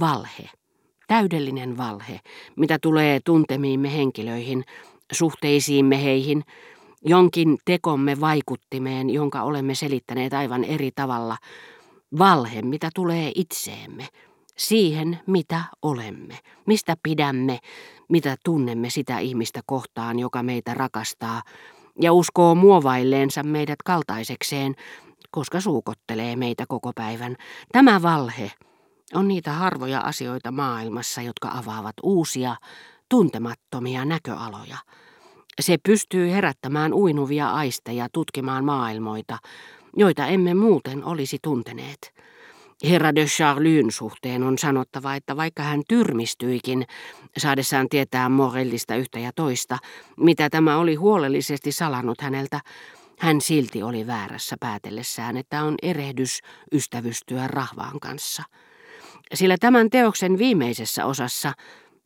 Valhe. Täydellinen valhe, mitä tulee tuntemiimme henkilöihin, suhteisiimme heihin, jonkin tekomme vaikuttimeen, jonka olemme selittäneet aivan eri tavalla. Valhe, mitä tulee itseemme, siihen, mitä olemme, mistä pidämme, mitä tunnemme sitä ihmistä kohtaan, joka meitä rakastaa, ja uskoo muovailleensa meidät kaltaisekseen, koska suukottelee meitä koko päivän. Tämä valhe on niitä harvoja asioita maailmassa, jotka avaavat uusia, tuntemattomia näköaloja. Se pystyy herättämään uinuvia aisteja tutkimaan maailmoita, joita emme muuten olisi tunteneet. Herra de Charlyn suhteen on sanottava, että vaikka hän tyrmistyikin, saadessaan tietää Morellista yhtä ja toista, mitä tämä oli huolellisesti salannut häneltä, hän silti oli väärässä päätellessään, että on erehdys ystävystyä rahvaan kanssa. Sillä tämän teoksen viimeisessä osassa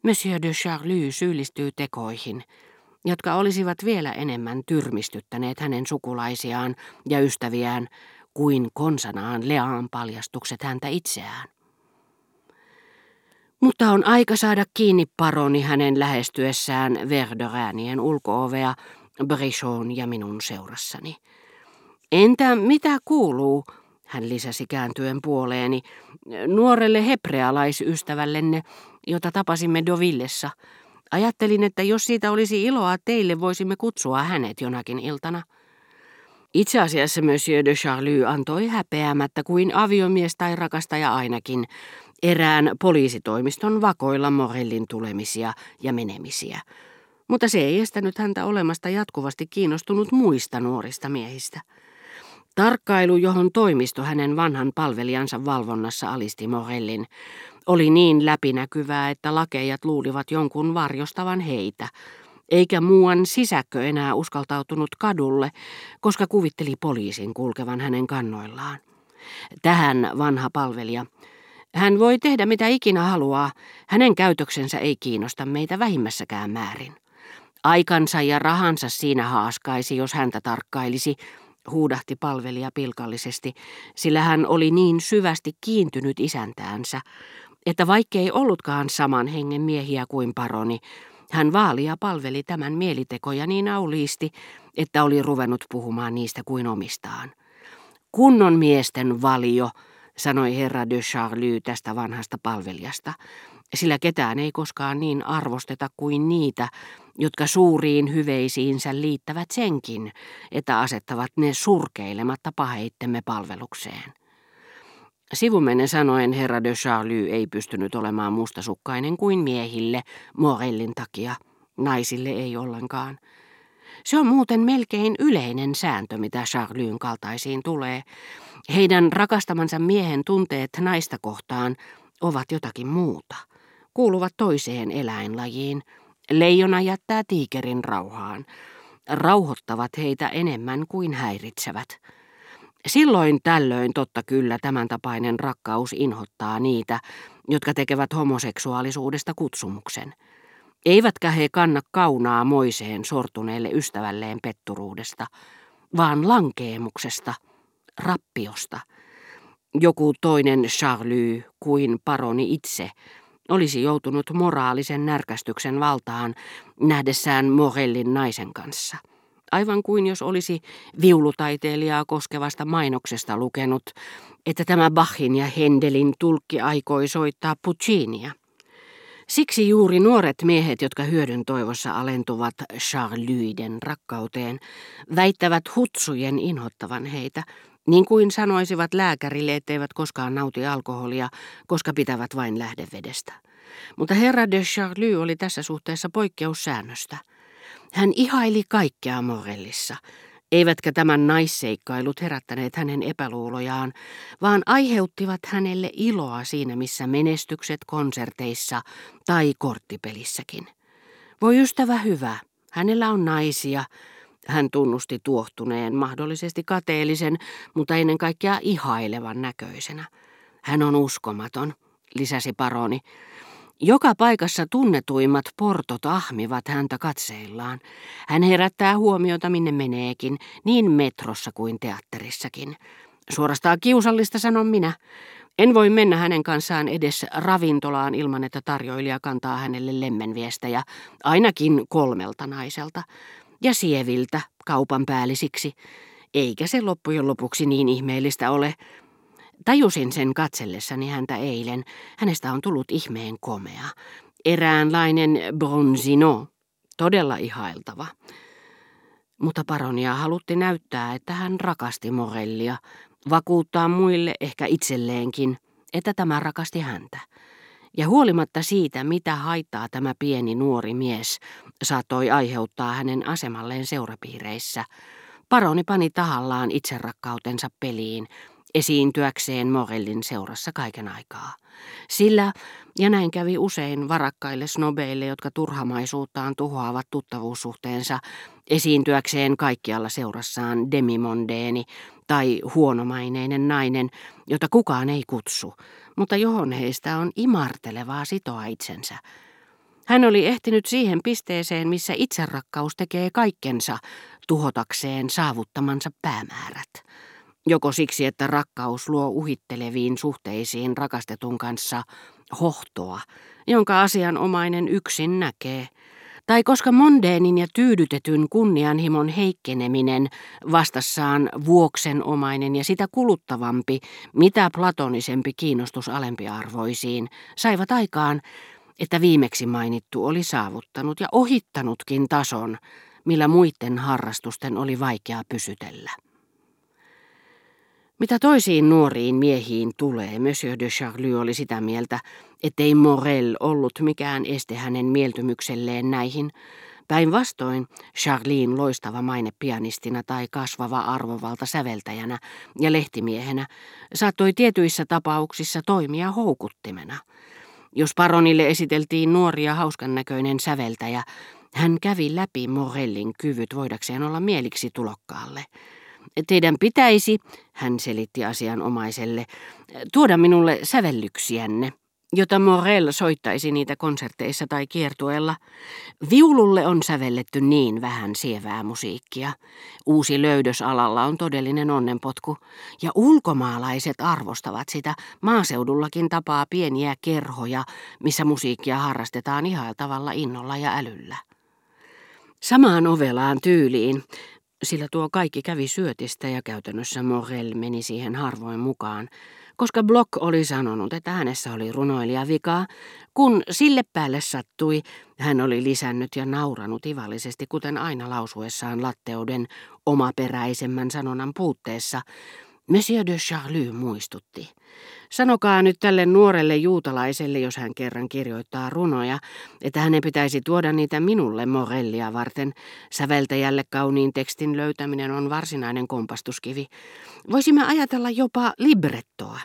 Monsieur de Charlie syyllistyy tekoihin, jotka olisivat vielä enemmän tyrmistyttäneet hänen sukulaisiaan ja ystäviään kuin konsanaan Leaan paljastukset häntä itseään. Mutta on aika saada kiinni paroni hänen lähestyessään Verderäänien ulkoovea Brichon ja minun seurassani. Entä mitä kuuluu, hän lisäsi kääntyen puoleeni, nuorelle hebrealaisystävällenne, jota tapasimme Dovillessa. Ajattelin, että jos siitä olisi iloa teille, voisimme kutsua hänet jonakin iltana. Itse asiassa Monsieur de Charlie antoi häpeämättä kuin aviomies tai rakastaja ainakin erään poliisitoimiston vakoilla Morellin tulemisia ja menemisiä. Mutta se ei estänyt häntä olemasta jatkuvasti kiinnostunut muista nuorista miehistä. Tarkkailu, johon toimisto hänen vanhan palvelijansa valvonnassa alisti Morellin, oli niin läpinäkyvää, että lakejat luulivat jonkun varjostavan heitä – eikä muuan sisäkkö enää uskaltautunut kadulle, koska kuvitteli poliisin kulkevan hänen kannoillaan. Tähän vanha palvelija. Hän voi tehdä mitä ikinä haluaa, hänen käytöksensä ei kiinnosta meitä vähimmässäkään määrin. Aikansa ja rahansa siinä haaskaisi, jos häntä tarkkailisi, huudahti palvelija pilkallisesti, sillä hän oli niin syvästi kiintynyt isäntäänsä, että vaikkei ollutkaan saman hengen miehiä kuin paroni, hän vaali ja palveli tämän mielitekoja niin auliisti, että oli ruvennut puhumaan niistä kuin omistaan. Kunnon miesten valio, sanoi herra de Charlie tästä vanhasta palvelijasta, sillä ketään ei koskaan niin arvosteta kuin niitä, jotka suuriin hyveisiinsä liittävät senkin, että asettavat ne surkeilematta paheittemme palvelukseen. Sivumennen sanoen herra de Charlie ei pystynyt olemaan mustasukkainen kuin miehille Morellin takia, naisille ei ollenkaan. Se on muuten melkein yleinen sääntö, mitä Charlyn kaltaisiin tulee. Heidän rakastamansa miehen tunteet naista kohtaan ovat jotakin muuta. Kuuluvat toiseen eläinlajiin. Leijona jättää tiikerin rauhaan. Rauhoittavat heitä enemmän kuin häiritsevät. Silloin tällöin totta kyllä tämän tapainen rakkaus inhottaa niitä, jotka tekevät homoseksuaalisuudesta kutsumuksen. Eivätkä he kanna kaunaa moiseen sortuneelle ystävälleen petturuudesta, vaan lankeemuksesta, rappiosta. Joku toinen Charlie kuin paroni itse olisi joutunut moraalisen närkästyksen valtaan nähdessään Morellin naisen kanssa aivan kuin jos olisi viulutaiteilijaa koskevasta mainoksesta lukenut, että tämä Bachin ja Hendelin tulkki aikoi soittaa Puccinia. Siksi juuri nuoret miehet, jotka hyödyn toivossa alentuvat Charlyden rakkauteen, väittävät hutsujen inhottavan heitä, niin kuin sanoisivat lääkärille, etteivät koskaan nauti alkoholia, koska pitävät vain lähdevedestä. Mutta herra de Charlie oli tässä suhteessa poikkeussäännöstä – hän ihaili kaikkea Morellissa, eivätkä tämän naisseikkailut herättäneet hänen epäluulojaan, vaan aiheuttivat hänelle iloa siinä missä menestykset konserteissa tai korttipelissäkin. Voi ystävä hyvä, hänellä on naisia, hän tunnusti tuohtuneen, mahdollisesti kateellisen, mutta ennen kaikkea ihailevan näköisenä. Hän on uskomaton, lisäsi paroni. Joka paikassa tunnetuimmat portot ahmivat häntä katseillaan. Hän herättää huomiota minne meneekin, niin metrossa kuin teatterissakin. Suorastaan kiusallista sanon minä. En voi mennä hänen kanssaan edes ravintolaan ilman, että tarjoilija kantaa hänelle lemmenviestejä, ainakin kolmelta naiselta, ja sieviltä kaupan päällisiksi, eikä se loppujen lopuksi niin ihmeellistä ole. Tajusin sen katsellessani häntä eilen. Hänestä on tullut ihmeen komea. Eräänlainen bronzino, todella ihailtava. Mutta paronia halutti näyttää, että hän rakasti Morellia, vakuuttaa muille, ehkä itselleenkin, että tämä rakasti häntä. Ja huolimatta siitä, mitä haittaa tämä pieni nuori mies saattoi aiheuttaa hänen asemalleen seurapiireissä, paroni pani tahallaan itserakkautensa peliin, esiintyäkseen Morellin seurassa kaiken aikaa. Sillä, ja näin kävi usein varakkaille snobeille, jotka turhamaisuuttaan tuhoavat tuttavuussuhteensa, esiintyäkseen kaikkialla seurassaan demimondeeni tai huonomaineinen nainen, jota kukaan ei kutsu, mutta johon heistä on imartelevaa sitoa itsensä. Hän oli ehtinyt siihen pisteeseen, missä itserakkaus tekee kaikkensa tuhotakseen saavuttamansa päämäärät. Joko siksi, että rakkaus luo uhitteleviin suhteisiin rakastetun kanssa hohtoa, jonka asianomainen yksin näkee, tai koska mondeenin ja tyydytetyn kunnianhimon heikkeneminen vastassaan vuoksenomainen ja sitä kuluttavampi, mitä platonisempi kiinnostus alempiarvoisiin, saivat aikaan, että viimeksi mainittu oli saavuttanut ja ohittanutkin tason, millä muiden harrastusten oli vaikea pysytellä. Mitä toisiin nuoriin miehiin tulee, Monsieur de Charlie oli sitä mieltä, ettei Morel ollut mikään este hänen mieltymykselleen näihin. Päinvastoin Charlene loistava maine pianistina tai kasvava arvovalta säveltäjänä ja lehtimiehenä saattoi tietyissä tapauksissa toimia houkuttimena. Jos paronille esiteltiin nuoria hauskan näköinen säveltäjä, hän kävi läpi Morellin kyvyt voidakseen olla mieliksi tulokkaalle. Teidän pitäisi, hän selitti asianomaiselle, tuoda minulle sävellyksiänne, jota Morel soittaisi niitä konserteissa tai kiertueella. Viululle on sävelletty niin vähän sievää musiikkia. Uusi löydös alalla on todellinen onnenpotku, ja ulkomaalaiset arvostavat sitä. Maaseudullakin tapaa pieniä kerhoja, missä musiikkia harrastetaan ihailtavalla innolla ja älyllä. Samaan ovelaan tyyliin sillä tuo kaikki kävi syötistä ja käytännössä Morel meni siihen harvoin mukaan, koska Block oli sanonut, että hänessä oli runoilija vikaa, kun sille päälle sattui, hän oli lisännyt ja nauranut ivallisesti, kuten aina lausuessaan latteuden omaperäisemmän sanonnan puutteessa, Monsieur de Charlie muistutti. Sanokaa nyt tälle nuorelle juutalaiselle, jos hän kerran kirjoittaa runoja, että hänen pitäisi tuoda niitä minulle Morellia varten. Säveltäjälle kauniin tekstin löytäminen on varsinainen kompastuskivi. Voisimme ajatella jopa librettoa.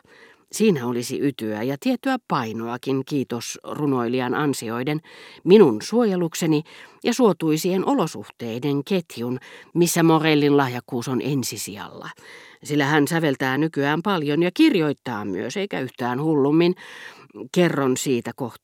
Siinä olisi ytyä ja tiettyä painoakin, kiitos runoilijan ansioiden, minun suojelukseni ja suotuisien olosuhteiden ketjun, missä Morellin lahjakkuus on ensisijalla sillä hän säveltää nykyään paljon ja kirjoittaa myös, eikä yhtään hullummin. Kerron siitä kohta.